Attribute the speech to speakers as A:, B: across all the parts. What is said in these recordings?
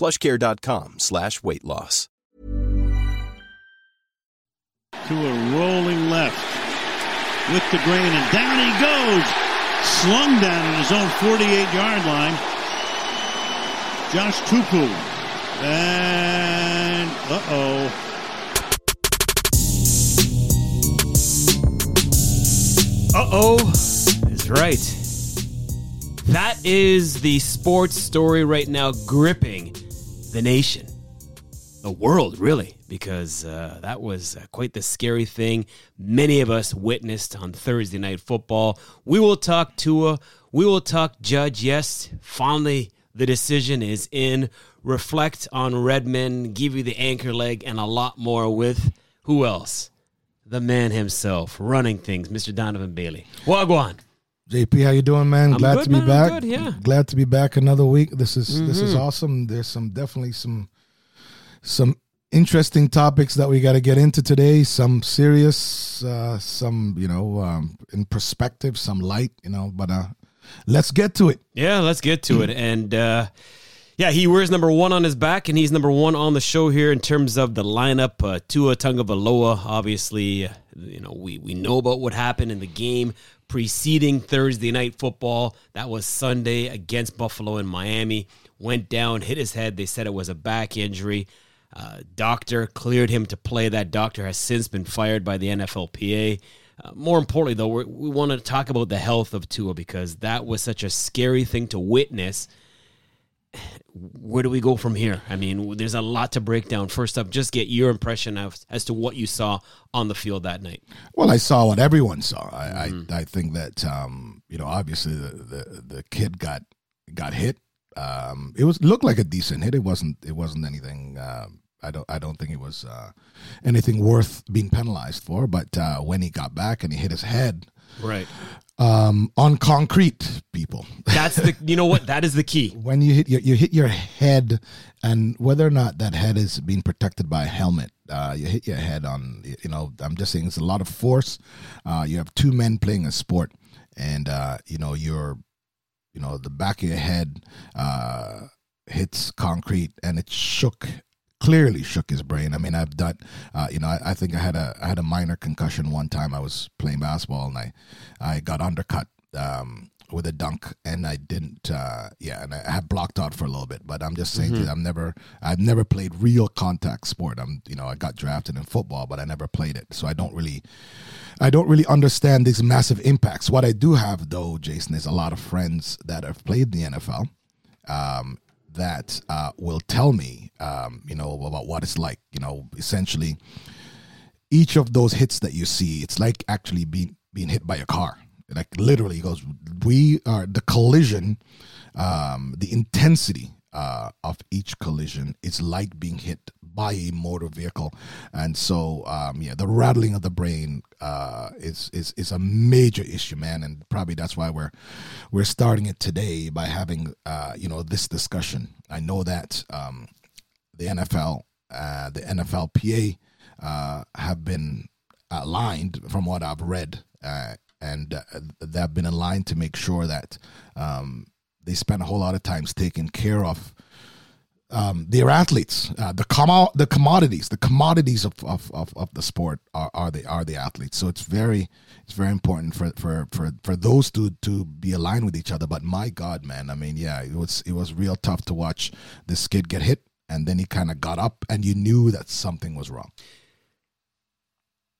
A: plushcare.com slash weight loss.
B: Tua rolling left with the grain, and down he goes. Slung down in his own 48-yard line. Josh Tupou. And, uh-oh.
C: Uh oh, is right. That is the sports story right now gripping the nation, the world, really, because uh, that was uh, quite the scary thing many of us witnessed on Thursday Night Football. We will talk Tua, we will talk Judge. Yes, finally the decision is in. Reflect on Redmond, give you the anchor leg, and a lot more with who else? The man himself, running things, Mr. Donovan Bailey. Wagwan.
D: JP, how you doing, man?
C: I'm
D: Glad
C: good,
D: to be
C: man.
D: Back.
C: good, yeah. Mm-hmm.
D: Glad to be back another week. This is this is awesome. There's some definitely some some interesting topics that we got to get into today. Some serious, uh, some you know, um, in perspective, some light, you know. But uh, let's get to it.
C: Yeah, let's get to it. And uh, yeah, he wears number one on his back, and he's number one on the show here in terms of the lineup. Uh, Tua Tagovailoa, obviously, uh, you know we we know about what happened in the game preceding Thursday night football. That was Sunday against Buffalo in Miami. Went down, hit his head. They said it was a back injury. Uh, doctor cleared him to play. That doctor has since been fired by the NFLPA. Uh, more importantly, though, we want to talk about the health of Tua because that was such a scary thing to witness. Where do we go from here? I mean, there's a lot to break down. First up, just get your impression of as to what you saw on the field that night.
D: Well, I saw what everyone saw. I
C: Mm-hmm.
D: I, I think that um, you know, obviously the, the the kid got got hit. Um, it was looked like a decent hit. It wasn't. It wasn't anything. Um, I don't. I don't think it was uh, anything worth being penalized for. But uh, when he got back and he hit his head
C: Right.
D: um, on concrete, people.
C: That's the. You know what? That is the key.
D: when you hit your, you hit your head, and whether or not that head is being protected by a helmet, uh, you hit your head on. You know, I'm just saying it's a lot of force. Uh, you have two men playing a sport, and uh, you know you're, you know, the back of your head uh, hits concrete, and it shook. Clearly shook his brain. I mean, I've done. Uh, you know, I, I think I had a I had a minor concussion one time. I was playing basketball, and I I got undercut. Um, with a dunk and I didn't uh yeah and I had blocked out for a little bit but I'm just saying to you, I'm never I've never played real contact sport I'm you know I got drafted in football but I never played it so I don't really I don't really understand these massive impacts what I do have though Jason is a lot of friends that have played the NFL um that uh will tell me um you know about what it's like you know essentially each of those hits that you see, it's like actually being being hit by a car. Like literally, he goes, we are the collision, um, the intensity uh, of each collision is like being hit by a motor vehicle, and so um, yeah, the rattling of the brain uh, is is is a major issue, man, and probably that's why we're we're starting it today by having uh, you know this discussion. I know that um, the NFL, uh, the NFLPA uh, have been aligned from what I've read, uh, and uh, they've been aligned to make sure that um, they spend a whole lot of times taking care of um, their athletes. Uh, the com- the commodities, the commodities of, of, of, of the sport are, are the are the athletes. So it's very it's very important for, for, for, for those two to be aligned with each other. But my God, man, I mean, yeah, it was it was real tough to watch this kid get hit and then he kind of got up, and you knew that something was wrong.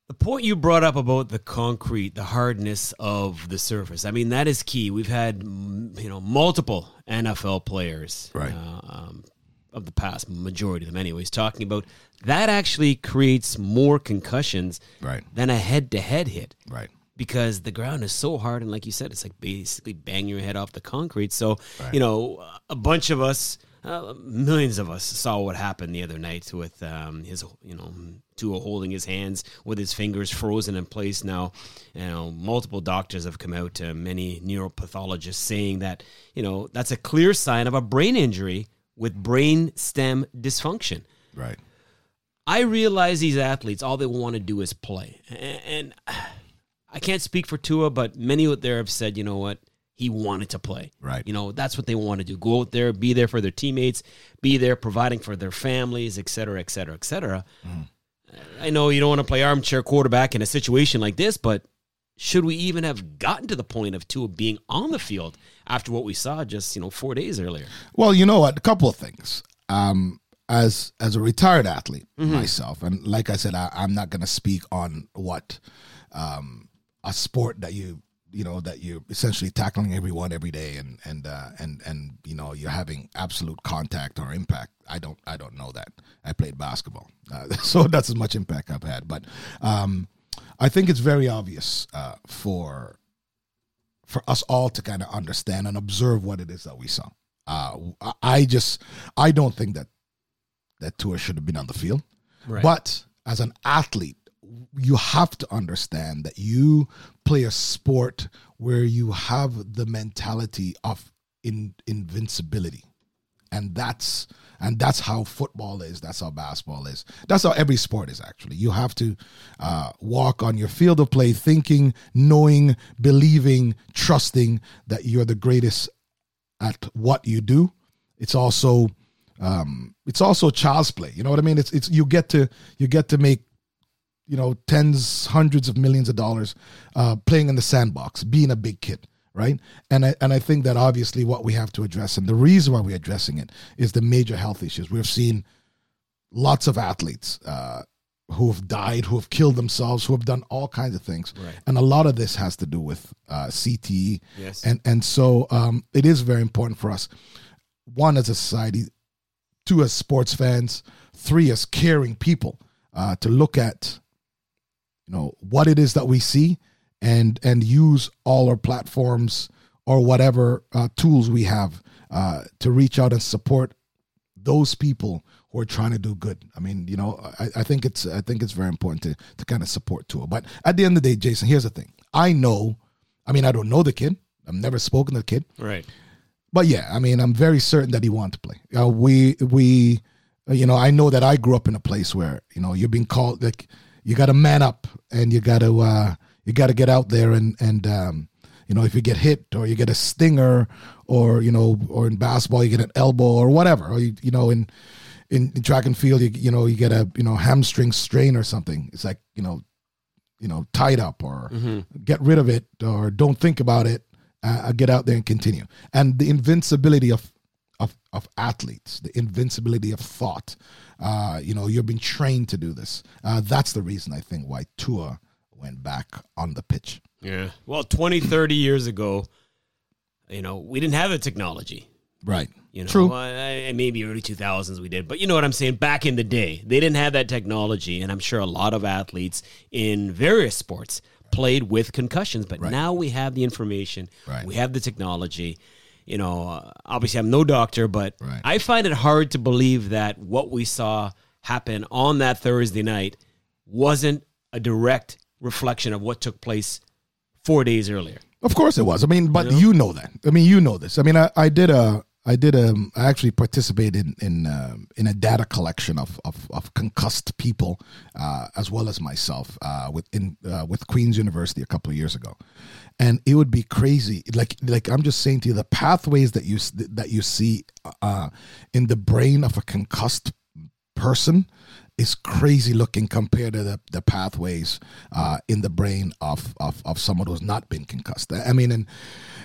C: The point you brought up about the concrete, the hardness of the surface, I mean, that is key. We've had, you know, multiple NFL players
D: Right.
C: uh, um, of the past, majority of them anyways, talking about that actually creates more concussions
D: Right.
C: than a head-to-head hit
D: Right.
C: because the ground is so hard and like you said it's like basically bang your head off the concrete so you know a bunch of us uh, millions of us saw what happened the other night with um, his you know Tua holding his hands with his fingers frozen in place now you know multiple doctors have come out uh, many neuropathologists saying that you know that's a clear sign of a brain injury with brain stem dysfunction
D: Right.
C: I realize these athletes, all they want to do is play. And I can't speak for Tua, but many out there have said, you know what? He wanted to play.
D: Right.
C: You know, that's what they want to do. Go out there, be there for their teammates, be there providing for their families, et cetera, et cetera, et cetera. Mm-hmm. I know you don't want to play armchair quarterback in a situation like this, but should we even have gotten to the point of Tua being on the field after what we saw just, you know, four days earlier?
D: Well, you know what? A couple of things. Um, as as a retired athlete myself, and like I said, I, I'm not going to speak on what um, a sport that you you know that you're essentially tackling everyone every day, and and uh, and and you know you're having absolute contact or impact. I don't I don't know that. I played basketball, uh, so that's as much impact I've had. But um, I think it's very obvious uh, for for us all to kind of understand and observe what it is that we saw. Uh, I- just I don't think that that Tua should have been on the field.
C: Right.
D: But as an athlete, you have to understand that you play a sport where you have the mentality of in, invincibility. And that's and that's how football is. That's how basketball is. That's how every sport is. Actually, you have to uh, walk on your field of play, thinking, knowing, believing, trusting that you're the greatest at what you do. It's also um, it's also child's play. You know what I mean? It's it's you get to you get to make you know tens, hundreds of millions of dollars uh, playing in the sandbox, being a big kid, right? And I and I think that obviously what we have to address, and the reason why we're addressing it, is the major health issues. We've seen lots of athletes uh, who have died, who have killed themselves, who have done all kinds of things,
C: Right.
D: and a lot of this has to do with uh, CTE.
C: Yes.
D: And and so um, it is very important for us, one as a society, two as sports fans, three as caring people, uh, to look at, you know, what it is that we see, and and use all our platforms or whatever uh, tools we have uh, to reach out and support those people who are trying to do good. I mean, you know, I, I think it's I think it's very important to to kind of support Tua. But at the end of the day, Jason, here's the thing. I know, I mean, I don't know the kid. I've never spoken to the kid.
C: Right.
D: But yeah, I mean, I'm very certain that he wanted to play. Uh, we we, uh, you know, I know that I grew up in a place where you know you're being called like you got to man up and you got to uh, you got to get out there and and um, you know if you get hit or you get a stinger or you know or in basketball you get an elbow or whatever or you you know in in, in track and field you you know you get a you know hamstring strain or something. It's like you know you know tied up or get rid of it or don't think about it uh, get out there and continue. And the invincibility of of, of athletes the invincibility of thought uh, you know you've been trained to do this. Uh, that's the reason i think why Tua went back on the pitch
C: Yeah. Well, 20, 30 years ago, you know, we didn't have the technology.
D: right
C: You know,
D: True.
C: I, I- maybe early 2000s we did, but you know what I'm saying? Back in the day, they didn't have that technology. And I'm sure a lot of athletes in various sports played with concussions. But
D: Right.
C: now we have the information,
D: Right.
C: we have the technology. You know, obviously, I'm no doctor, but
D: Right.
C: I find it hard to believe that what we saw happen on that Thursday night wasn't a direct reflection of what took place four days earlier.
D: Of course it was. I mean, but you know that. I mean, you know this. I mean, I, I did a, I did a, I actually participated in in, um in a data collection of of, of concussed people, uh, as well as myself, uh, with in uh, with Queens University a couple of years ago, and it would be crazy. Like like I'm just saying to you, the pathways that you that you see uh, in the brain of a concussed person is crazy looking compared to the, the pathways uh, in the brain of, of, of someone who's not been concussed. I mean, and,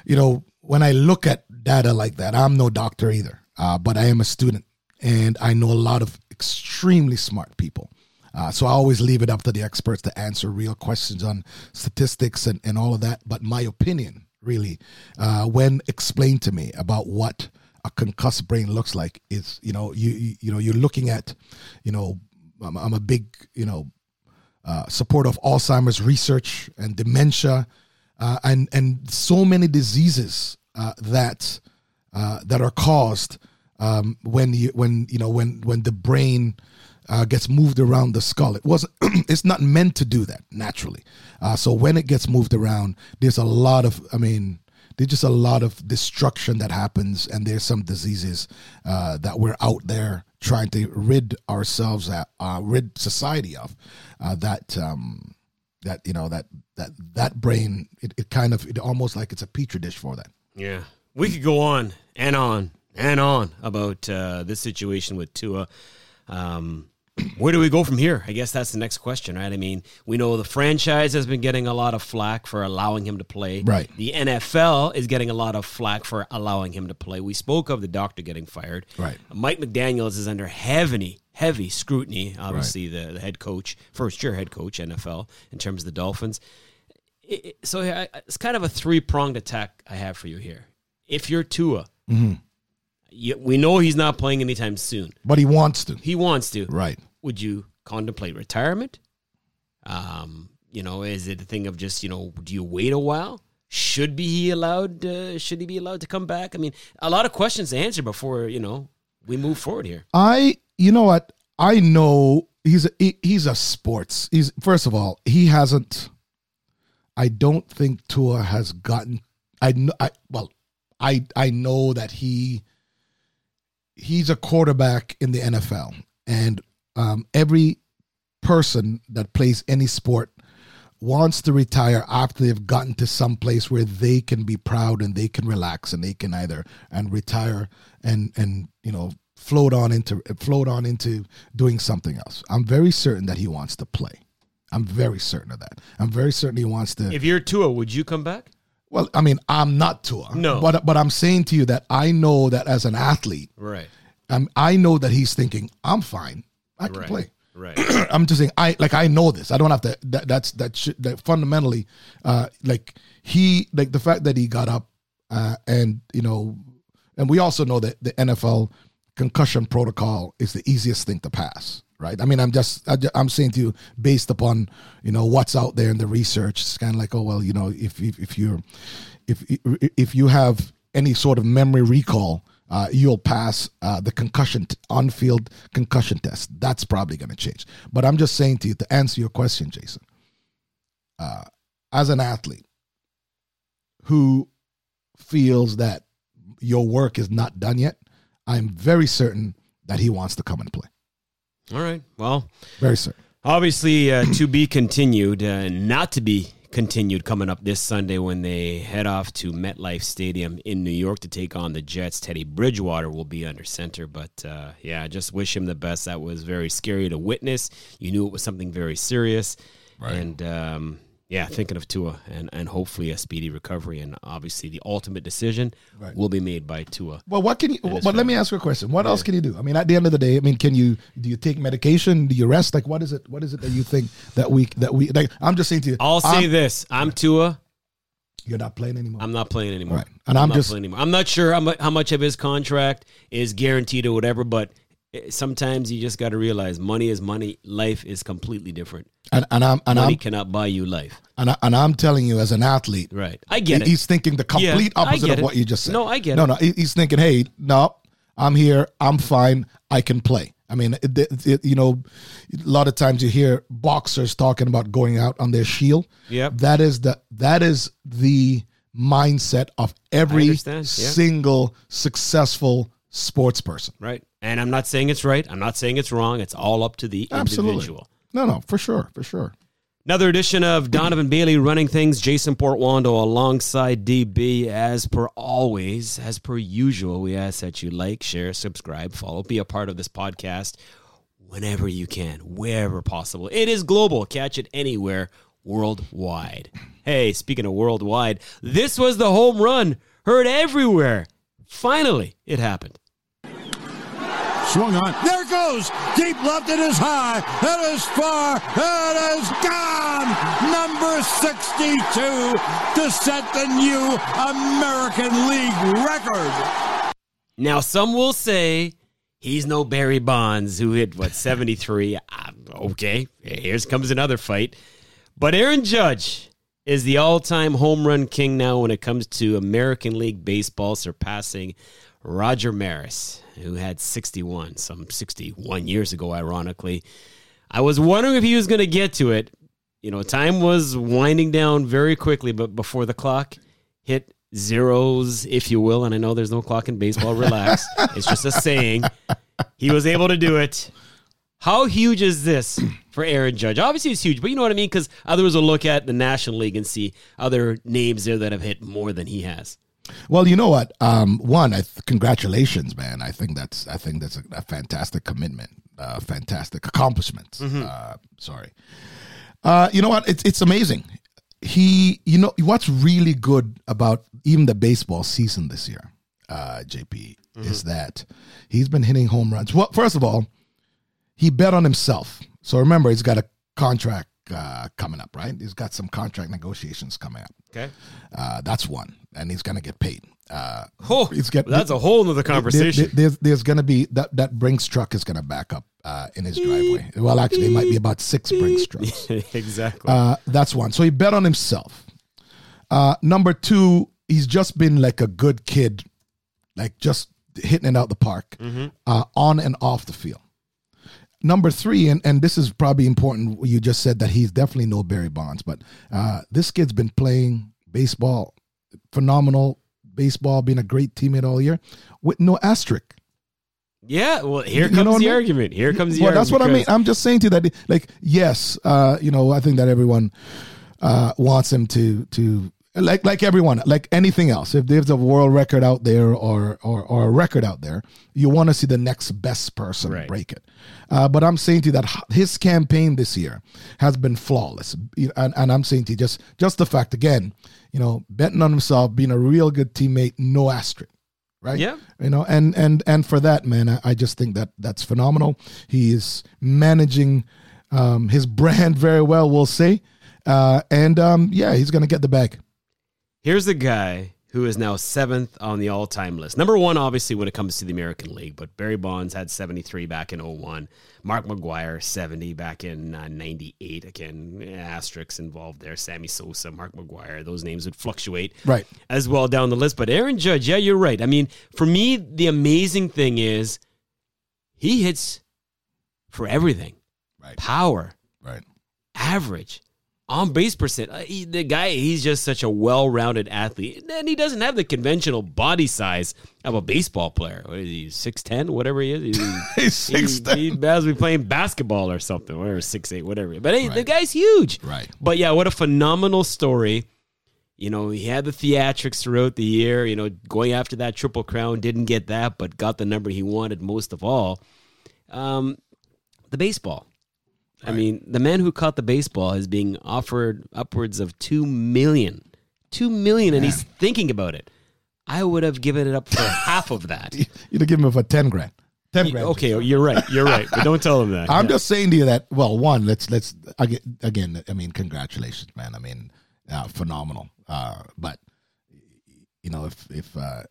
D: you know, when I look at data like that, I'm no doctor either, uh, but I am a student and I know a lot of extremely smart people. Uh, so I always leave it up to the experts to answer real questions on statistics and, and all of that. But my opinion, really, uh, when explained to me about what a concussed brain looks like, is you know you you, you know you're looking at, you know, I'm, I'm a big you know uh, support of Alzheimer's research and dementia, uh, and and so many diseases uh, that uh, that are caused um, when you when you know when when the brain uh, gets moved around the skull. It wasn't. it's not meant to do that naturally. Uh, so when it gets moved around, there's a lot of. I mean, there's just a lot of destruction that happens, and there's some diseases that we're out there trying to rid ourselves, at, uh, rid society of. Uh, that um, that you know that that that brain, it, it kind of it almost like it's a petri dish for that.
C: Yeah, we could go on and on and on about uh, this situation with Tua. Um, where do we go from here? I guess that's the next question, right? I mean, we know the franchise has been getting a lot of flack for allowing him to play.
D: Right.
C: The NFL is getting a lot of flack for allowing him to play. We spoke of the doctor getting fired.
D: Right.
C: Mike McDaniels is under heavy, heavy scrutiny. Obviously, the, the head coach, first year head coach, NFL, in terms of the Dolphins. It, it, so it's kind of a three pronged attack I have for you here. If you're Tua, you, we know he's not playing anytime soon.
D: But he wants to.
C: He wants to.
D: Right.
C: Would you contemplate retirement? Um, you know, is it a thing of just you know, do you wait a while? Should be he allowed? Uh, should he be allowed to come back? I mean, a lot of questions to answer before you know we move forward here.
D: I, you know what? I know he's a, he, he's a sports. He's first of all, he hasn't. I don't think Tua has gotten. I know. I well, I I know that he he's a quarterback in the NFL, and um, every person that plays any sport wants to retire after they've gotten to some place where they can be proud and they can relax and they can either and retire and and you know float on into float on into doing something else. I'm very certain that he wants to play. I'm very certain of that. I'm very certain he wants to.
C: If you're Tua, would you come back?
D: Well, I mean, I'm not Tua.
C: No.
D: but but I'm saying to you that I know that as an athlete,
C: Right.
D: I'm, I know that he's thinking I'm fine. I can
C: Right.
D: play.
C: Right.
D: I'm just saying I like I know this. I don't have to. That, that's that. Should, that fundamentally, uh, like he like the fact that he got up, uh, and you know, and we also know that the NFL concussion protocol is the easiest thing to pass. Right. I mean, I'm just I, I'm saying to you based upon you know what's out there in the research. It's kind of like oh well you know if if, if you're if if you have any sort of memory recall uh, you'll pass uh, the concussion t- on-field concussion test. That's probably going to change. But I'm just saying to you to answer your question, Jason. Uh, as an athlete who feels that your work is not done yet, I'm very certain that he wants to come and play.
C: All right. Well,
D: Very soon.
C: Obviously, uh, to be continued, uh, not to be continued coming up this Sunday when they head off to MetLife Stadium in New York to take on the Jets. Teddy Bridgewater will be under center, but uh, yeah, I just wish him the best. That was very scary to witness. You knew it was something very serious, and um, yeah, thinking of Tua and and hopefully a speedy recovery, and obviously the ultimate decision
D: Right.
C: will be made by Tua.
D: Well, what can you?
C: His
D: But let me ask you a question. What else can you do? I mean, at the end of the day, I mean, can you do you take medication? Do you rest? Like, what is it? What is it that you think that we that we? Like, I'm just saying to you.
C: I'll say
D: I'm-
C: this: I'm Tua.
D: You're not playing anymore.
C: I'm not playing anymore.
D: Right. And I'm
C: not
D: just-
C: playing anymore. I'm not sure how much, of his contract is guaranteed or whatever, but Eh, sometimes you just got to realize money is money. Life is completely different.
D: and, and I'm and
C: money
D: I'm
C: cannot buy you life.
D: and, I, and I'm telling you as an athlete,
C: Right. I get it.
D: he's thinking the complete
C: Yeah,
D: opposite of what you just said.
C: No, I get
D: no,
C: it.
D: No, he- he's thinking, hey, no, I'm here, I'm fine, I can play. I mean, it, it, you know, a lot of times you hear boxers talking about going out on their shield.
C: Yeah,
D: That is the that is the mindset of every
C: yeah.
D: single successful sports person.
C: right. And I'm not saying it's right. I'm not saying it's wrong. It's all up to the
D: Absolutely.
C: individual.
D: No, no, for sure, for sure.
C: Another edition of Donovan Bailey running things. Jason Portuondo alongside DB. As per always, as per usual, we ask that you like, share, subscribe, follow, be a part of this podcast whenever you can, wherever possible. It is global. Catch it anywhere worldwide. Hey, speaking of worldwide, this was the home run. Heard everywhere. Finally, it happened.
E: Swung on. There it goes. Deep left. It is high. It is far. It is gone. Number 62 to set the new American League record.
C: Now, some will say he's no Barry Bonds who hit, what, 73? Ah, okay, here comes another fight. But Aaron Judge is the all time home run king now when it comes to American League Baseball, surpassing Roger Maris, who had 61, some 61 years ago, ironically. I was wondering if he was going to get to it. You know, time was winding down very quickly, but before the clock hit zeros, if you will, and I know there's no clock in baseball, relax. it's just a saying. He was able to do it. How huge is this for Aaron Judge? Obviously, it's huge, but you know what I mean? Because others will look at the National League and see other names there that have hit more than he has.
D: Well, you know what? Um, one, I th- congratulations, man. I think that's I think that's a, a fantastic commitment, uh, fantastic accomplishment.
C: Mm-hmm.
D: Uh, sorry. Uh, you know what? It's it's amazing. He, you know, what's really good about even the baseball season this year, uh, JP, is
C: Mm-hmm.
D: that he's been hitting home runs. Well, first of all, he bet on himself. So remember, he's got a contract uh, coming up, right? He's got some contract negotiations coming up.
C: Okay.
D: Uh, that's one, and he's gonna get paid. Uh,
C: Oh,
D: he's get,
C: that's a whole nother
D: there-
C: conversation.
D: there- there's there's gonna be that that Brinks truck is gonna back up uh, in his driveway. Well, actually, it might be about six Brinks trucks.
C: exactly.
D: Uh, that's one. So he bet on himself. Uh, number two, he's just been like a good kid, like just hitting it out the park, uh, on and off the field. Number three, and, and this is probably important. You just said that he's definitely no Barry Bonds, but uh, this kid's been playing baseball, phenomenal baseball, being a great teammate all year with no asterisk.
C: yeah. Well, here
D: you know
C: comes
D: I
C: the
D: mean?
C: argument. Here comes the
D: well,
C: argument.
D: that's what I mean. I'm just saying to you that, like, yes, uh, you know, I think that everyone uh, wants him to to like like everyone, like anything else. If there's a world record out there or or, or a record out there, you want to see the next best person
C: Right.
D: break it. Uh, but I'm saying to you that his campaign this year has been flawless, and, and I'm saying to you just just the fact again, you know, betting on himself, being a real good teammate, no asterisk right?
C: Yeah.
D: You know, and and and for that, man, I, I just think that that's phenomenal. He is managing um, his brand very well, we'll say, uh, and um, yeah, he's gonna get the bag.
C: Here's the guy who is now seventh on the all time list. Number one, obviously, when it comes to the American League, but Barry Bonds had 73 back in 01. Mark McGwire, 70 back in uh, 98. Again, asterisks involved there. Sammy Sosa, Mark McGwire, those names would fluctuate
D: Right.
C: as well down the list. But Aaron Judge, yeah, you're right. I mean, for me, the amazing thing is he hits for everything
D: Right.
C: power,
D: Right.
C: average, on base percent. Uh, he- the guy, he's just such a well rounded athlete. And he doesn't have the conventional body size of a baseball player. What is he, 6'10, whatever he is?
D: He's
C: He,
D: 6'10.
C: he must be playing basketball or something, whatever, 6'8, whatever. But hey, the guy's huge.
D: Right.
C: But yeah, what a phenomenal story. You know, he had the theatrics throughout the year, you know, going after that Triple Crown, didn't get that, but got the number he wanted most of all. Um, the baseball. I mean, the man who caught the baseball is being offered upwards of two million. Two million, and he's thinking about it. I would have given it up for half of that.
D: You'd have given him for ten grand. Ten grand.
C: Okay, you're right. You're right. But don't tell him that.
D: I'm
C: Yeah.
D: just saying to you that. Well, one, let's let's again, again I mean, congratulations, man. I mean, uh, phenomenal. Uh, but you know, if if uh,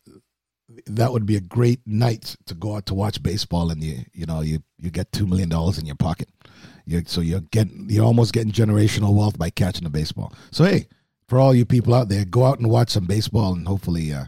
D: that would be a great night to go out to watch baseball, and you you know you you get two million dollars in your pocket. You so you're getting you're almost getting generational wealth by catching a baseball. So hey, for all you people out there, go out and watch some baseball, and hopefully uh,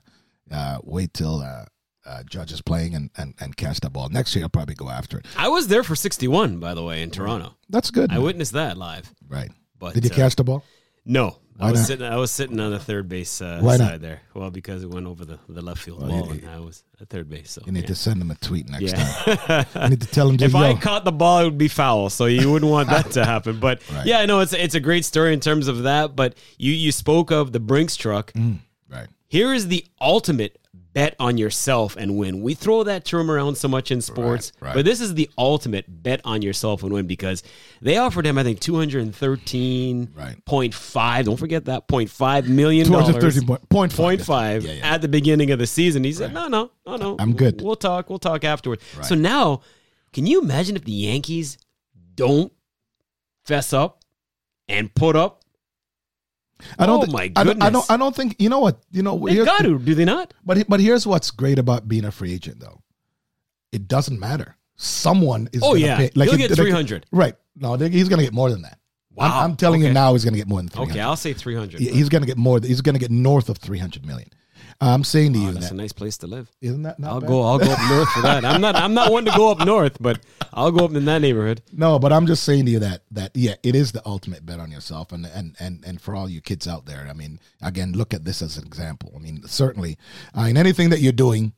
D: uh, wait till. Uh, uh, Judge is playing and, and, and catch that ball. Next year, I'll probably go after it.
C: I was there for 61, by the way, in Toronto.
D: That's good.
C: I
D: man.
C: witnessed that live.
D: Right.
C: But
D: Did you
C: uh,
D: catch the ball?
C: No, I was sitting. I was sitting on the third base uh,
D: Why not?
C: side there. Well, because it went over the, the left field
D: Well,
C: wall,
D: you-
C: and I was at third base. So
D: You need
C: yeah.
D: to send him a tweet next time. You need to tell him to
C: if
D: yo.
C: I caught the ball, it would be foul. So you wouldn't want that to happen. But
D: Right.
C: yeah, I know it's it's a great story in terms of that. But you you spoke of the Brinks truck.
D: Mm, right.
C: Here is the ultimate bet on yourself and win. We throw that term around so much in sports,
D: Right, right.
C: but this is the ultimate bet on yourself and win because they offered him, I think, two hundred and thirteen
D: Right.
C: point five. Don't forget that point five million dollars.
D: 213 point- point five.
C: Point five
D: Yeah, yeah.
C: at the beginning of the season. He said, "No, no, no, no.
D: I'm good."
C: We'll talk. We'll talk afterward." So now, can you imagine if the Yankees don't fess up and put up?
D: I don't.
C: Oh,
D: thi-
C: my
D: I don't, I don't. I don't think. You know what? You know.
C: They got to, do they not?
D: But but here's what's great about being a free agent, though. It doesn't matter. Someone is.
C: Oh,
D: gonna
C: yeah.
D: pay.
C: He'll
D: it-
C: get
D: like-
C: 300.
D: Right. No, they- he's going to get more than that. I'm,
C: Wow.
D: I'm telling you now, he's going to get more than 300.
C: Okay, I'll say three hundred.
D: He- He's going to get more. He's going to get north of 300 million. I'm saying to you
C: That's
D: that
C: a nice place to live.
D: isn't that not
C: I'll
D: bad?
C: go. I'll go up north for that. I'm not. I'm not one to go up north, but I'll go up in that neighborhood.
D: No, but I'm just saying to you that that yeah, it is the ultimate bet on yourself, and and and and for all you kids out there, I mean, again, look at this as an example. I mean, certainly, uh, in anything that you're doing,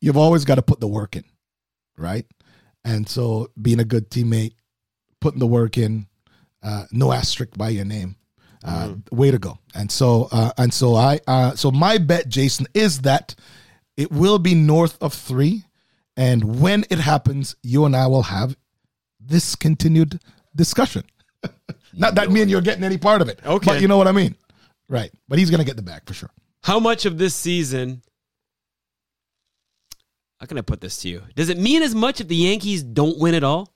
D: you've always got to put the work in, right? And so, being a good teammate, putting the work in, uh, no asterisk by your name, uh, way to go. And so, uh, and so I, uh, so my bet, Jason, is that it will be north of three. And when it happens, you and I will have this continued discussion. Not that me and you're getting any part of it.
C: Okay.
D: But you know what I mean? Right. But he's going to get the bag for sure.
C: How much of this season? How can I put this to you? Does it mean as much if the Yankees don't win at all?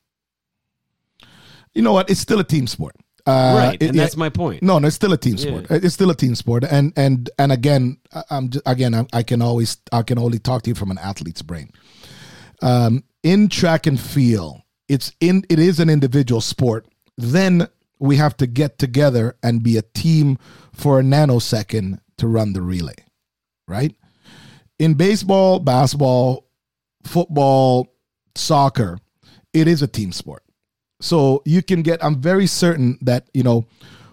D: You know what? It's still a team sport. Uh,
C: right, and
D: yeah,
C: that's my point.
D: No, no, it's still a team sport. It's still a team sport, and and and again, I'm just, again, I, I can always I can only talk to you from an athlete's brain. Um, in track and field, it's in it is an individual sport. Then we have to get together and be a team for a nanosecond to run the relay, right? In baseball, basketball, football, soccer, it is a team sport. So you can get, I'm very certain that, you know,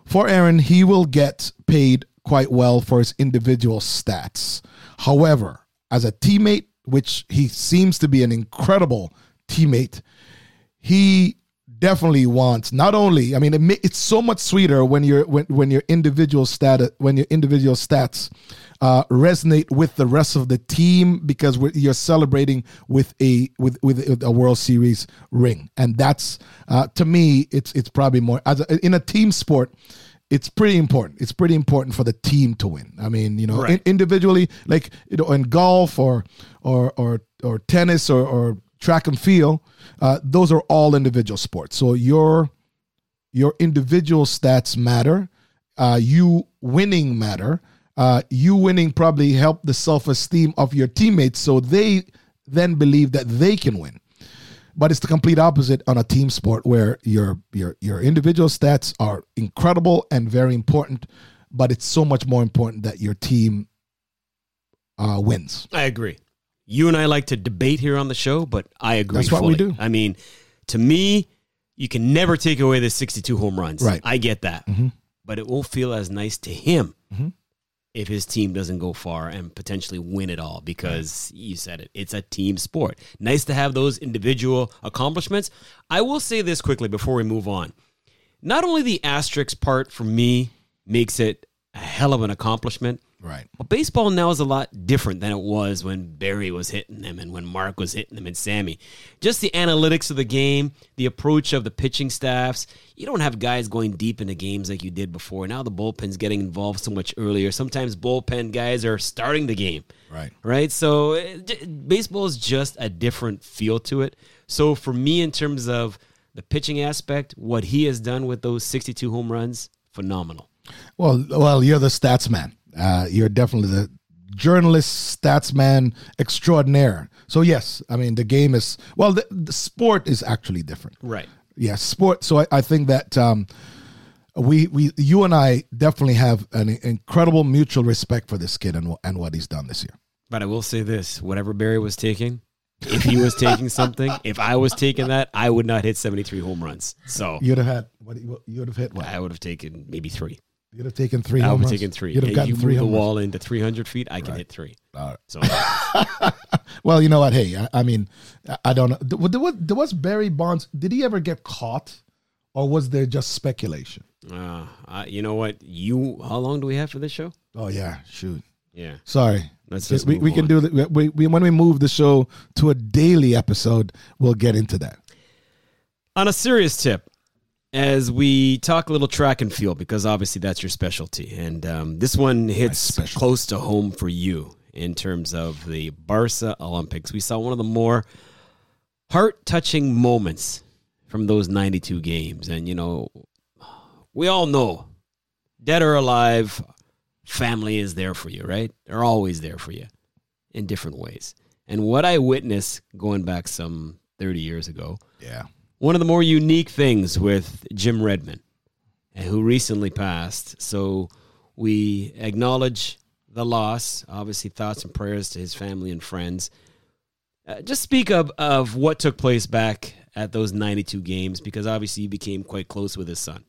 D: for Aaron, he will get paid quite well for his individual stats. However, as a teammate, which he seems to be an incredible teammate, he definitely wants not only i mean it, it's so much sweeter when your when, when your individual stat when your individual stats uh, resonate with the rest of the team because we're, you're celebrating with a with with a world series ring. And that's uh, to me it's it's probably more as a, in a team sport it's pretty important. It's pretty important for the team to win. I mean you know
C: Right.
D: in, individually like you know in golf or or or or tennis or or track and field uh, those are all individual sports. So your your individual stats matter. Uh, you winning matter uh, you winning probably help the self-esteem of your teammates so they then believe that they can win but it's the complete opposite on a team sport where your your your individual stats are incredible and very important but it's so much more important that your team uh, wins
C: I agree. You and I like to debate here on the show, but I agree.
D: That's what we do.
C: I mean, to me, you can never take away the 62 home runs.
D: Right.
C: I get that.
D: Mhm.
C: But it won't feel as nice to him
D: Mhm.
C: If his team doesn't go far and potentially win it all because you said it. It's a team sport. Nice to have those individual accomplishments. I will say this quickly before we move on. Not only the asterisk part for me makes it a hell of an accomplishment,
D: right
C: but baseball now is a lot different than it was when Barry was hitting them and when Mark was hitting them and Sammy. Just the analytics of the game, the approach of the pitching staffs. You don't have guys going deep into games like you did before. Now the bullpen's getting involved so much earlier. Sometimes bullpen guys are starting the game.
D: right
C: Right? So it, baseball is just a different feel to it. So for me, in terms of the pitching aspect, what he has done with those 62 home runs, phenomenal.
D: Well, well, you're the stats man. Uh, you're definitely the journalist, stats man extraordinaire. So yes, I mean the game is well. The, the sport is actually different.
C: Right.
D: Yes, sport. So I, I think that um, we we you and I definitely have an incredible mutual respect for this kid and and what he's done this year.
C: But I will say this: whatever Barry was taking, if he was taking something, if I was taking that, I would not hit seventy three home runs. So
D: You'd have had what? You would have hit what?
C: I would have taken maybe three.
D: You'd have taken three.
C: I would have taken three.
D: You'd have gotten
C: you
D: three
C: move the
D: runs.
C: wall into three hundred feet, I can hit three.
D: All right.
C: So
D: Well, you know what? Hey, I, I mean, I, don't know. There was, was Barry Bonds. Did he ever get caught, or was there just speculation?
C: uh, I, you know what? You how long do we have for this show?
D: Oh yeah, shoot.
C: Yeah.
D: Sorry.
C: Let's just
D: we, we can do that. We, we, when we move the show to a daily episode, we'll get into that.
C: On a serious tip, as we talk a little track and field, because obviously that's your specialty, and um, this one hits close to home for you in terms of the Barca Olympics. We saw one of the more heart touching moments from those 92 games. And, you know, we all know, dead or alive, family is there for you, right? They're always there for you in different ways. And what I witnessed going back some 30 years ago,
D: Yeah.
C: One of the more unique things with Jim Redmond, who recently passed. So we acknowledge the loss. Obviously, thoughts and prayers to his family and friends. Uh, just speak of, of what took place back at those 92 games, because obviously you became quite close with his son.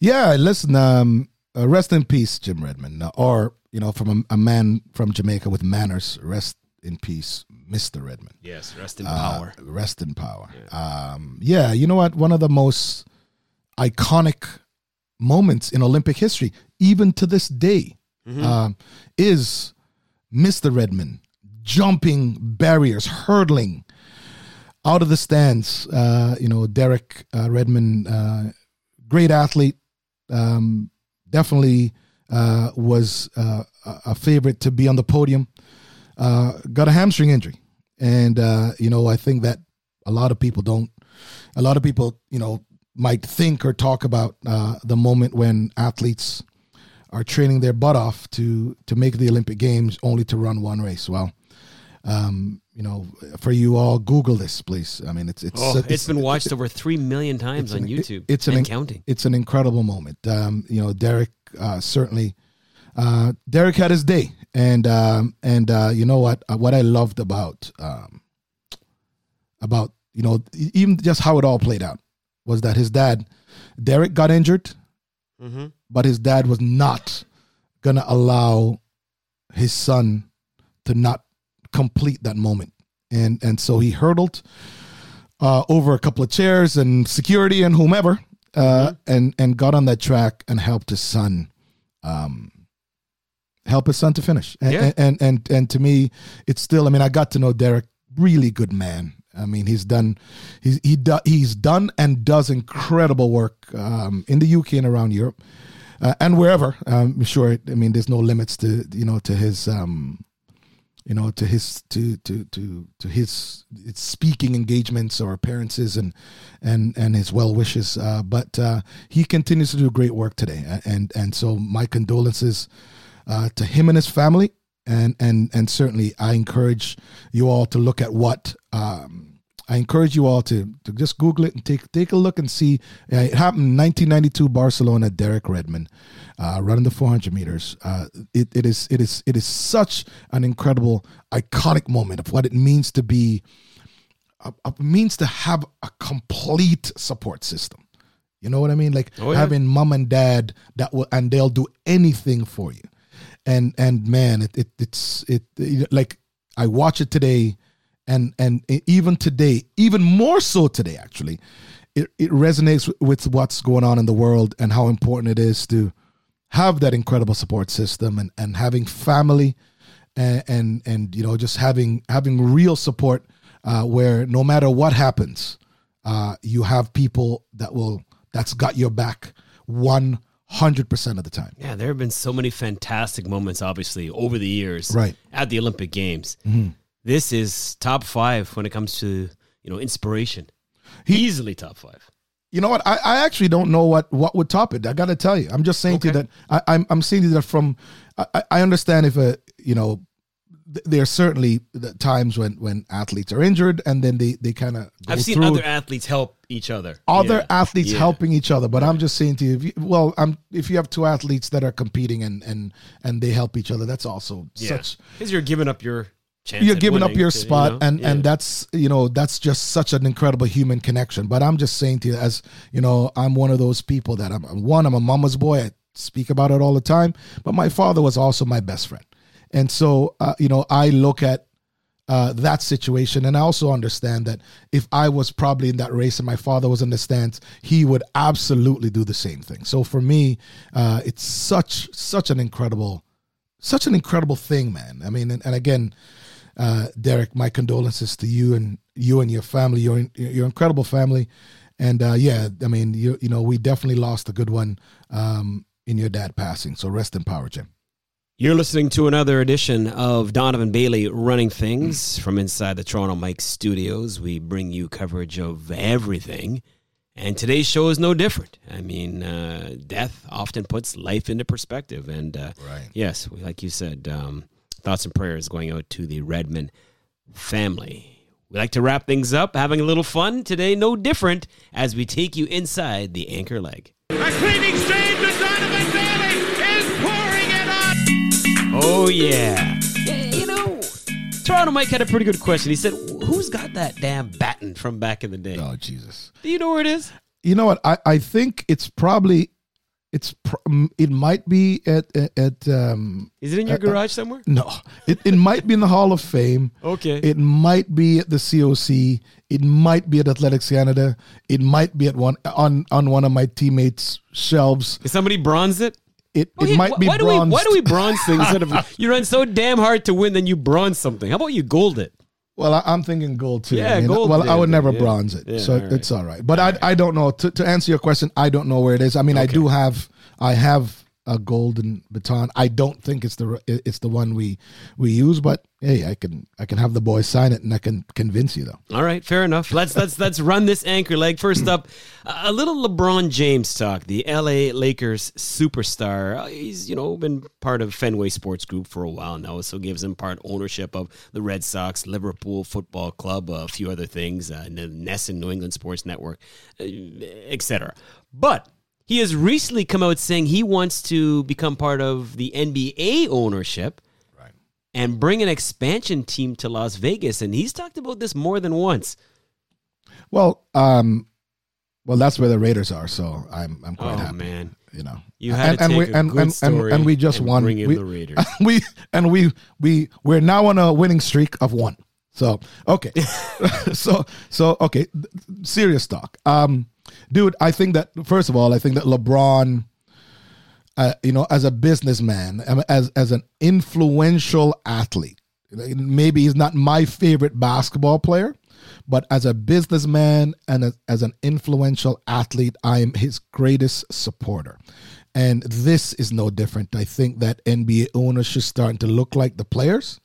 D: Yeah, listen, um, uh, rest in peace, Jim Redmond. Uh, or, you know, from a, a man from Jamaica with manners, rest in peace, Mr. Redmond.
C: Yes, rest in
D: Uh,
C: power.
D: rest in power. Um, yeah, you know what? One of the most iconic moments in Olympic history, even to this day, um, is Mr. Redmond jumping barriers, hurdling out of the stands. Uh, you know, Derek uh, Redmond, uh, great athlete, um, definitely uh, was uh, a a favorite to be on the podium. Uh, got a hamstring injury, and uh, you know, I think that a lot of people don't. A lot of people, you know, might think or talk about uh, the moment when athletes are training their butt off to to make the Olympic Games, only to run one race. Well, um, you know, for you all, Google this, please. I mean, it's it's
C: Oh, it's been watched over 3 million times on
D: an-
C: YouTube
D: It's an
C: counting.
D: It's an incredible moment. Um, you know, Derek uh, certainly. Uh, Derek had his day, and um, and uh, you know what? Uh, what I loved about um, about you know even just how it all played out was that his dad, Derek, got injured,
C: Mm-hmm.
D: but his dad was not gonna allow his son to not complete that moment, and and so he hurdled uh, over a couple of chairs and security and whomever, uh, and and got on that track and helped his son, um, help his son to finish. And,
C: Yeah.
D: and, and and to me, it's still. I mean, I got to know Derek, really good man. I mean, he's done, he's he do, he's done and does incredible work um, in the UK and around Europe, uh, and wherever. Um, I'm sure. I mean, there's no limits to you know to his um, you know to his to to to to his, his speaking engagements or appearances and and and his well wishes uh, but uh, he continues to do great work today and and so my condolences uh, to him and his family and and and certainly I encourage you all to look at what um, I encourage you all to, to just Google it and take take a look and see. Uh, it happened in 1992, Barcelona. Derek Redmond uh, running the 400 meters. Uh, it, it is it is it is such an incredible, iconic moment of what it means to be. Uh, it means to have a complete support system. You know what I mean? Like
C: Oh, yeah.
D: having mom and dad that will and they'll do anything for you. And and man, it, it it's it, it like I watch it today and and even today, even more so today actually, it, it resonates with what's going on in the world and how important it is to have that incredible support system and, and having family and, and and you know just having having real support uh, where no matter what happens, uh, you have people that will that's got your back one hundred percent of the time.
C: Yeah, there have been so many fantastic moments, obviously, over the years,
D: Right.
C: at the Olympic Games. Mm-hmm. This is top five when it comes to you know inspiration. Easily top five.
D: You know what? I, I actually don't know what, what would top it. I got to tell you. I'm just saying to you that I, I'm I'm saying to you that from I- I understand if a you know th- there are certainly the times when when athletes are injured and then they they kind of
C: I've seen other athletes help each other.
D: other
C: Yeah.
D: athletes
C: Yeah.
D: helping each other. But I'm just saying to you, if you, well, I'm if you have two athletes that are competing and and and they help each other, that's also
C: Yeah.
D: such
C: because you're giving up your chance.
D: you're giving up your
C: to, you
D: spot
C: know?
D: and
C: Yeah.
D: and that's you know that's just such an incredible human connection but i'm just saying to you as you know i'm one of those people that I'm- one i'm a mama's boy i speak about it all the time but my father was also my best friend and so uh, you know i look at uh, that situation and i also understand that if i was probably in that race and my father was in the stands he would absolutely do the same thing so for me uh, it's such such an incredible such an incredible thing, man. I mean, and, and again, uh, Derek, my condolences to you and you and your family. Your your incredible family, and uh, yeah, I mean, you you know, we definitely lost a good one um, in your dad passing. So rest in power, Jim.
C: You're listening to another edition of Donovan Bailey running things from inside the Toronto Mike studios. We bring you coverage of everything. And today's show is no different. I mean, uh, death often puts life into perspective. And uh,
D: Right.
C: yes, like you said, um, thoughts and prayers going out to the Redmond family. We like to wrap things up, having a little fun. Today, no different, as we take you inside the anchor leg.
F: A cleaning stage
C: Oh yeah. Yeah, You know, Toronto Mike had a pretty good question. He said, "Who's got that damn baton from back in the day?
D: Oh Jesus!
C: Do you know where it is?"
D: You know what? I, I think it's probably it's pr- it might be at at, at um
C: Is it in your garage somewhere?
D: no it, it might be in the Hall of Fame.
C: Okay.
D: It might be at the COC. It might be at Athletics Canada. It might be at one on on one of my teammates' shelves.
C: Is somebody bronze it?
D: It
C: Oh,
D: it
C: yeah,
D: might
C: wh-
D: be
C: why do we why do we bronze things instead of you run so damn hard to win, then you bronze something? How about you gold it?
D: Well, I, I'm thinking gold too.
C: Yeah,
D: I mean,
C: gold
D: Well, I would never
C: yeah.
D: bronze it,
C: Yeah,
D: so
C: all right.
D: it's all right. But I I don't know. To, to answer your question, I don't know where it is. I mean, I do have I have a golden baton. I don't think it's the it's the one we we use, but hey, I can I can have the boys sign it, and I can convince you though.
C: All right, fair enough. Let's let's let's run this anchor leg. First up, a little LeBron James talk. The LA Lakers superstar. He's you know been part of Fenway Sports Group for a while now, so gives him part ownership of the Red Sox, Liverpool Football Club, a few other things, uh, and the NESN New England Sports Network, uh, etc. But he has recently come out saying he wants to become part of the NBA ownership and bring an expansion team to Las Vegas. And he's talked about this more than once.
D: Well, um, well, that's where the Raiders are, so I'm I'm quite
C: Oh,
D: happy.
C: man.
D: you know,
C: You had to take
D: we
C: a good story
D: and we just
C: and
D: won.
C: bring in
D: we,
C: the Raiders.
D: we and we we we're now on a winning streak of one. So okay, so so okay, serious talk, um, dude. I think that first of all, I think that LeBron, uh, you know, as a businessman, um, as as an influential athlete, maybe he's not my favorite basketball player, but as a businessman and as, as an influential athlete, I am his greatest supporter. And this is no different. I think that NBA owners is starting to look like the players.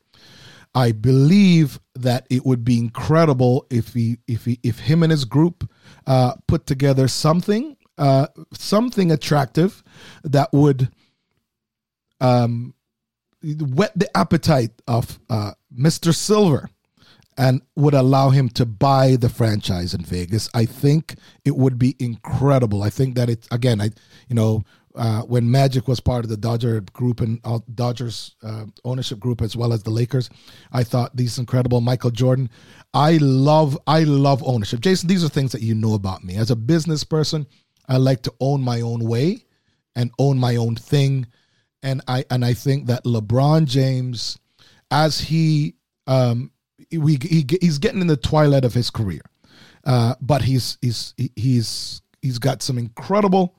D: I believe that it would be incredible if he, if he, if him and his group uh, put together something, uh, something attractive that would um, whet the appetite of uh, Mr. Silver and would allow him to buy the franchise in Vegas. I think it would be incredible. I think that it's again, I you know, uh, when Magic was part of the Dodger group and uh, Dodgers uh, ownership group as well as the Lakers, I thought these incredible Michael Jordan. I love I love ownership. Jason, these are things that you know about me as a business person. I like to own my own way and own my own thing and I and I think that LeBron James, as he um we he, he's getting in the twilight of his career, uh, but he's he's he's he's got some incredible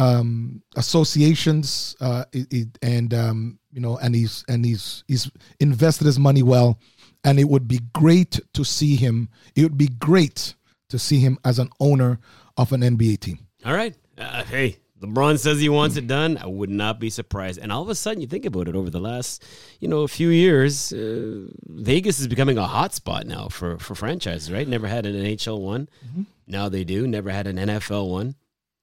D: um associations uh it, it- and um you know and he's and he's he's invested his money well and it would be great to see him it would be great to see him as an owner of an NBA team
C: All right. Uh, hey, LeBron says he wants it done. I would not be surprised. And all of a sudden, you think about it over the last, you know, a few years, uh, Vegas is becoming a hot spot now for, for franchises, right? Never had an NHL one.
D: Mm-hmm.
C: Now they do. Never had an NFL one.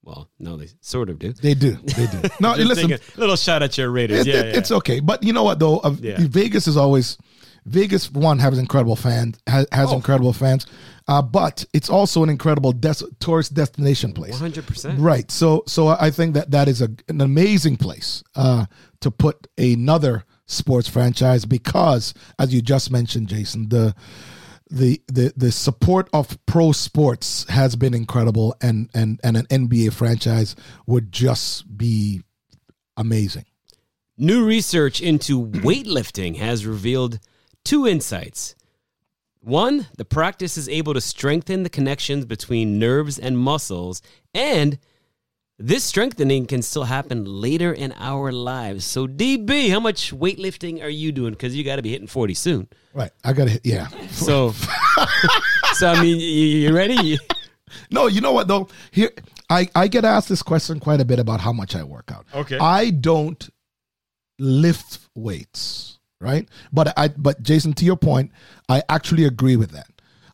C: Well, no, they sort of do.
D: they do they do no listen
C: a little shot at your Raiders.
D: It-
C: yeah,
D: it-
C: yeah.
D: it's okay. But you know what though? Uh,
C: Yeah.
D: Vegas is always Vegas. One has incredible fans, has, has
C: Oh.
D: incredible fans, uh, but it's also an incredible des- tourist destination place.
C: 100%.
D: Right. So so I think that that is a, an amazing place uh, to put another sports franchise because, as you just mentioned, Jason, the the the the support of pro sports has been incredible, and and and an NBA franchise would just be amazing.
C: New research into weightlifting has revealed two insights. One, the practice is able to strengthen the connections between nerves and muscles, and this strengthening can still happen later in our lives. So, DB, how much weightlifting are you doing? Because you got to be hitting 40 soon.
D: Right. I got to, hit, yeah.
C: So, so I mean, you, you ready?
D: No, you know what though? Here, I I get asked this question quite a bit about how much I work out.
C: Okay.
D: I don't lift weights, right? But I but Jason, to your point, I actually agree with that.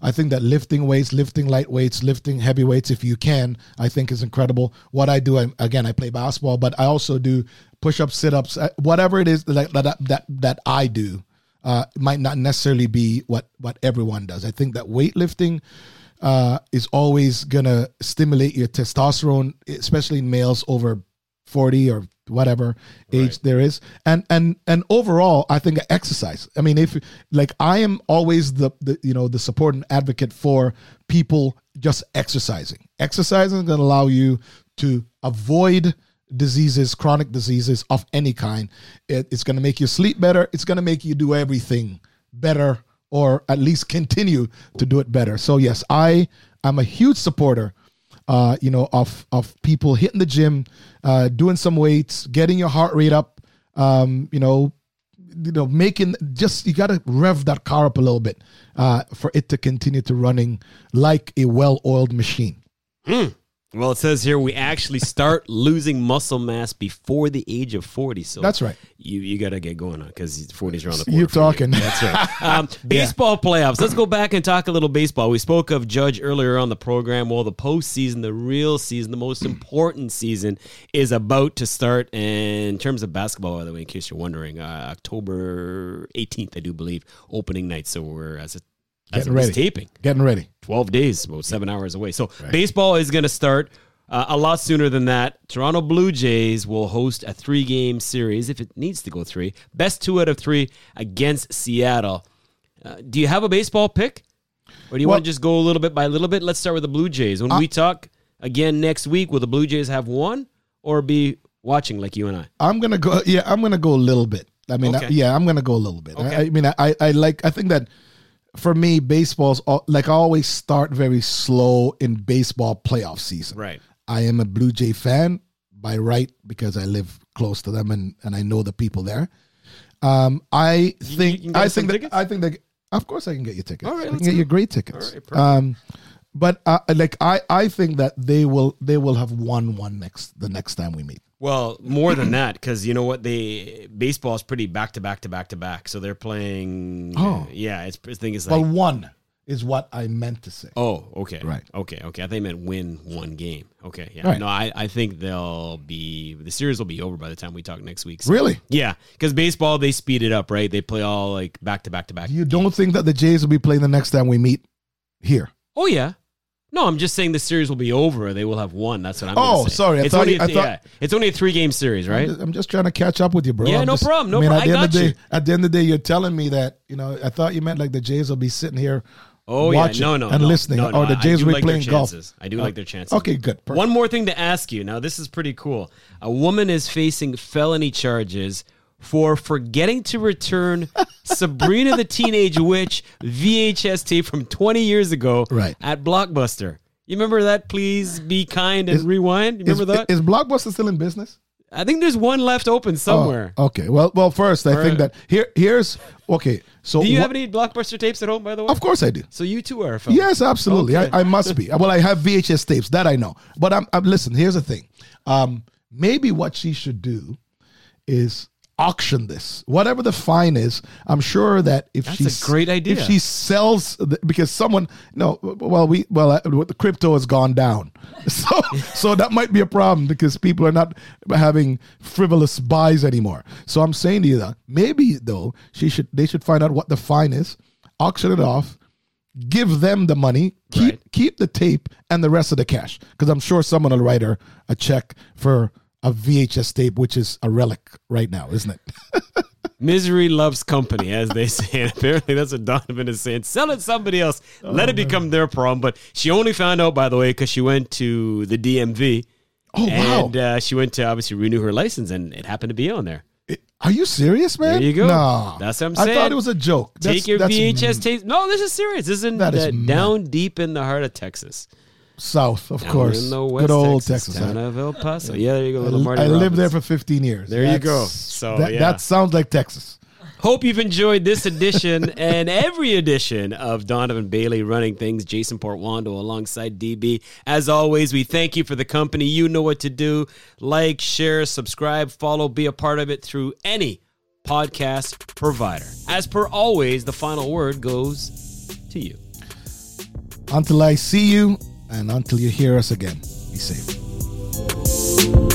D: I think that lifting weights, lifting light weights, lifting heavy weights, if you can, I think is incredible. What I do, I, again, I play basketball, but I also do push-ups, sit-ups, uh, whatever it is that that that, that I do. Uh, might not necessarily be what what everyone does. I think that weightlifting uh, is always gonna stimulate your testosterone, especially in males over forty or whatever age there is. And and and overall, I think exercise. I mean, if like I am always the the you know the support and advocate for people just exercising. Exercising is gonna allow you to avoid diseases, chronic diseases of any kind. It, it's going to make you sleep better. It's going to make you do everything better, or at least continue to do it better. So yes, I am a huge supporter. Uh, you know, of of people hitting the gym, uh, doing some weights, getting your heart rate up. Um, you know, you know, making just you got to rev that car up a little bit uh, for it to continue to running like a well-oiled machine.
C: Well, it says here we actually start losing muscle mass before the age of 40. So
D: That's right.
C: You you got to get going on because 40s around the corner. You're
D: talking?
C: That's right. Um, baseball playoffs. Let's go back and talk a little baseball. We spoke of Judge earlier on the program. Well, the postseason, the real season, the most important season is about to start. And in terms of basketball, by the way, in case you're wondering, uh, October 18th, I do believe, opening night. So we're as a as
D: Getting ready.
C: taping.
D: Getting ready.
C: 12 days, about seven hours away. So baseball is going to start uh, a lot sooner than that. Toronto Blue Jays will host a three game series if it needs to go three. Best two out of three against Seattle. Uh, do you have a baseball pick? Or do you
D: Well-
C: want to just go a little bit by a little bit? Let's start with the Blue Jays. When we talk again next week, will the Blue Jays have one or be watching like you and I?
D: I'm gonna go. Yeah, I'm gonna go a little bit. I mean,
C: Okay.
D: I- yeah, I'm gonna go a little bit. I- I, mean, I, I like. I think that for me, baseball's like I always start very slow in baseball playoff season.
C: Right.
D: I am a Blue Jay fan by right because I live close to them and and I know the people there. Um, I think I think that
C: tickets?
D: I think that of course I can get you tickets.
C: All right,
D: I can get
C: go.
D: you great tickets.
C: All right,
D: um, but uh, like I I think that they will they will have won one next the next time we meet.
C: Well, more than that, because you know what? They baseball is pretty back to back to back to back. So they're playing.
D: Oh.
C: yeah. It's the thing is like.
D: Well, one is what I meant to say.
C: oh, okay.
D: Right.
C: Okay. Okay. I think I meant win one game. Okay. Yeah.
D: Right.
C: No, I, I think they'll be the series will be over by the time we talk next week. So-
D: Really?
C: Yeah, because baseball they speed it up, right? They play all like back to back to back.
D: You don't think that the Jays will be playing the next time we meet here?
C: Oh yeah. No, I'm just saying the series will be over. They will have won. That's what I'm.
D: Oh,
C: say.
D: sorry. I
C: it's
D: thought
C: only
D: you-
C: th-
D: thought-
C: yeah. It's only a three game series, right?
D: I'm just, I'm just trying to catch up with you, bro.
C: Yeah,
D: I'm
C: no
D: just-
C: problem, no
D: I mean,
C: problem.
D: at the
C: I
D: end of the
C: got
D: day,
C: you.
D: at the end of the day, you're telling me that you know. I thought you meant like the Jays will be sitting here,
C: Oh
D: watching
C: yeah, no, no,
D: and
C: no,
D: listening,
C: no, no,
D: or the Jays will be
C: like
D: playing golf.
C: I do like their chances.
D: Okay, good. Perfect.
C: One more thing to ask you. Now, this is pretty cool. A woman is facing felony charges for forgetting to return Sabrina the Teenage Witch VHS tape from 20 years ago
D: Right.
C: at Blockbuster. You remember that? Please be kind and rewind. You remember
D: is,
C: that?
D: is Blockbuster still in business?
C: I think there's one left open somewhere.
D: Oh, okay. Well, well. First, I
C: Or-
D: think that here, here's okay. So,
C: Do you
D: wha-
C: have any Blockbuster tapes at home, by the way?
D: Of course, I do.
C: So you too are.
D: Yes, absolutely.
C: Okay.
D: I, I must be. Well, I have VHS tapes that I know. But I'm, I'm listen. Here's the thing. Um, maybe what she should do is auction this. Whatever the fine is, I'm sure that if
C: That's
D: she
C: a great idea.
D: if she sells the- because someone no well we well uh, the crypto has gone down. So so that might be a problem because people are not having frivolous buys anymore. So I'm saying to you that maybe though she should they should find out what the fine is, auction it off, give them the money, keep
C: Right.
D: keep the tape and the rest of the cash because I'm sure someone will write her a check for a VHS tape, which is a relic right now, isn't it?
C: Misery loves company, as they say. And apparently, that's what Donovan is saying. Sell it to somebody else. Let it become their problem. But she only found out, by the way, because she went to the DMV.
D: Oh, wow.
C: And uh, she went to obviously renew her license, and it happened to be on there.
D: Are you serious, man?
C: There you go.
D: No,
C: That's what I'm saying.
D: I thought it was a joke.
C: Take
D: That's-
C: your
D: that's
C: VHS tapes. No, this is serious. This is in
D: That is
C: down deep in the heart of Texas.
D: South, of
C: Down
D: course.
C: in the West
D: Good old
C: Texas,
D: Texas.
C: town of El Paso. Yeah, there you go, little
D: I,
C: Marty.
D: I lived there for 15 years.
C: There you go. So,
D: that,
C: yeah.
D: that sounds like Texas.
C: Hope you've enjoyed this edition and every edition of Donovan Bailey running things. Jason Portuondo alongside DB. As always, we thank you for the company. You know what to do. Like, share, subscribe, follow, be a part of it through any podcast provider. As per always, the final word goes to you.
D: Until I see you and until you hear us again, be safe.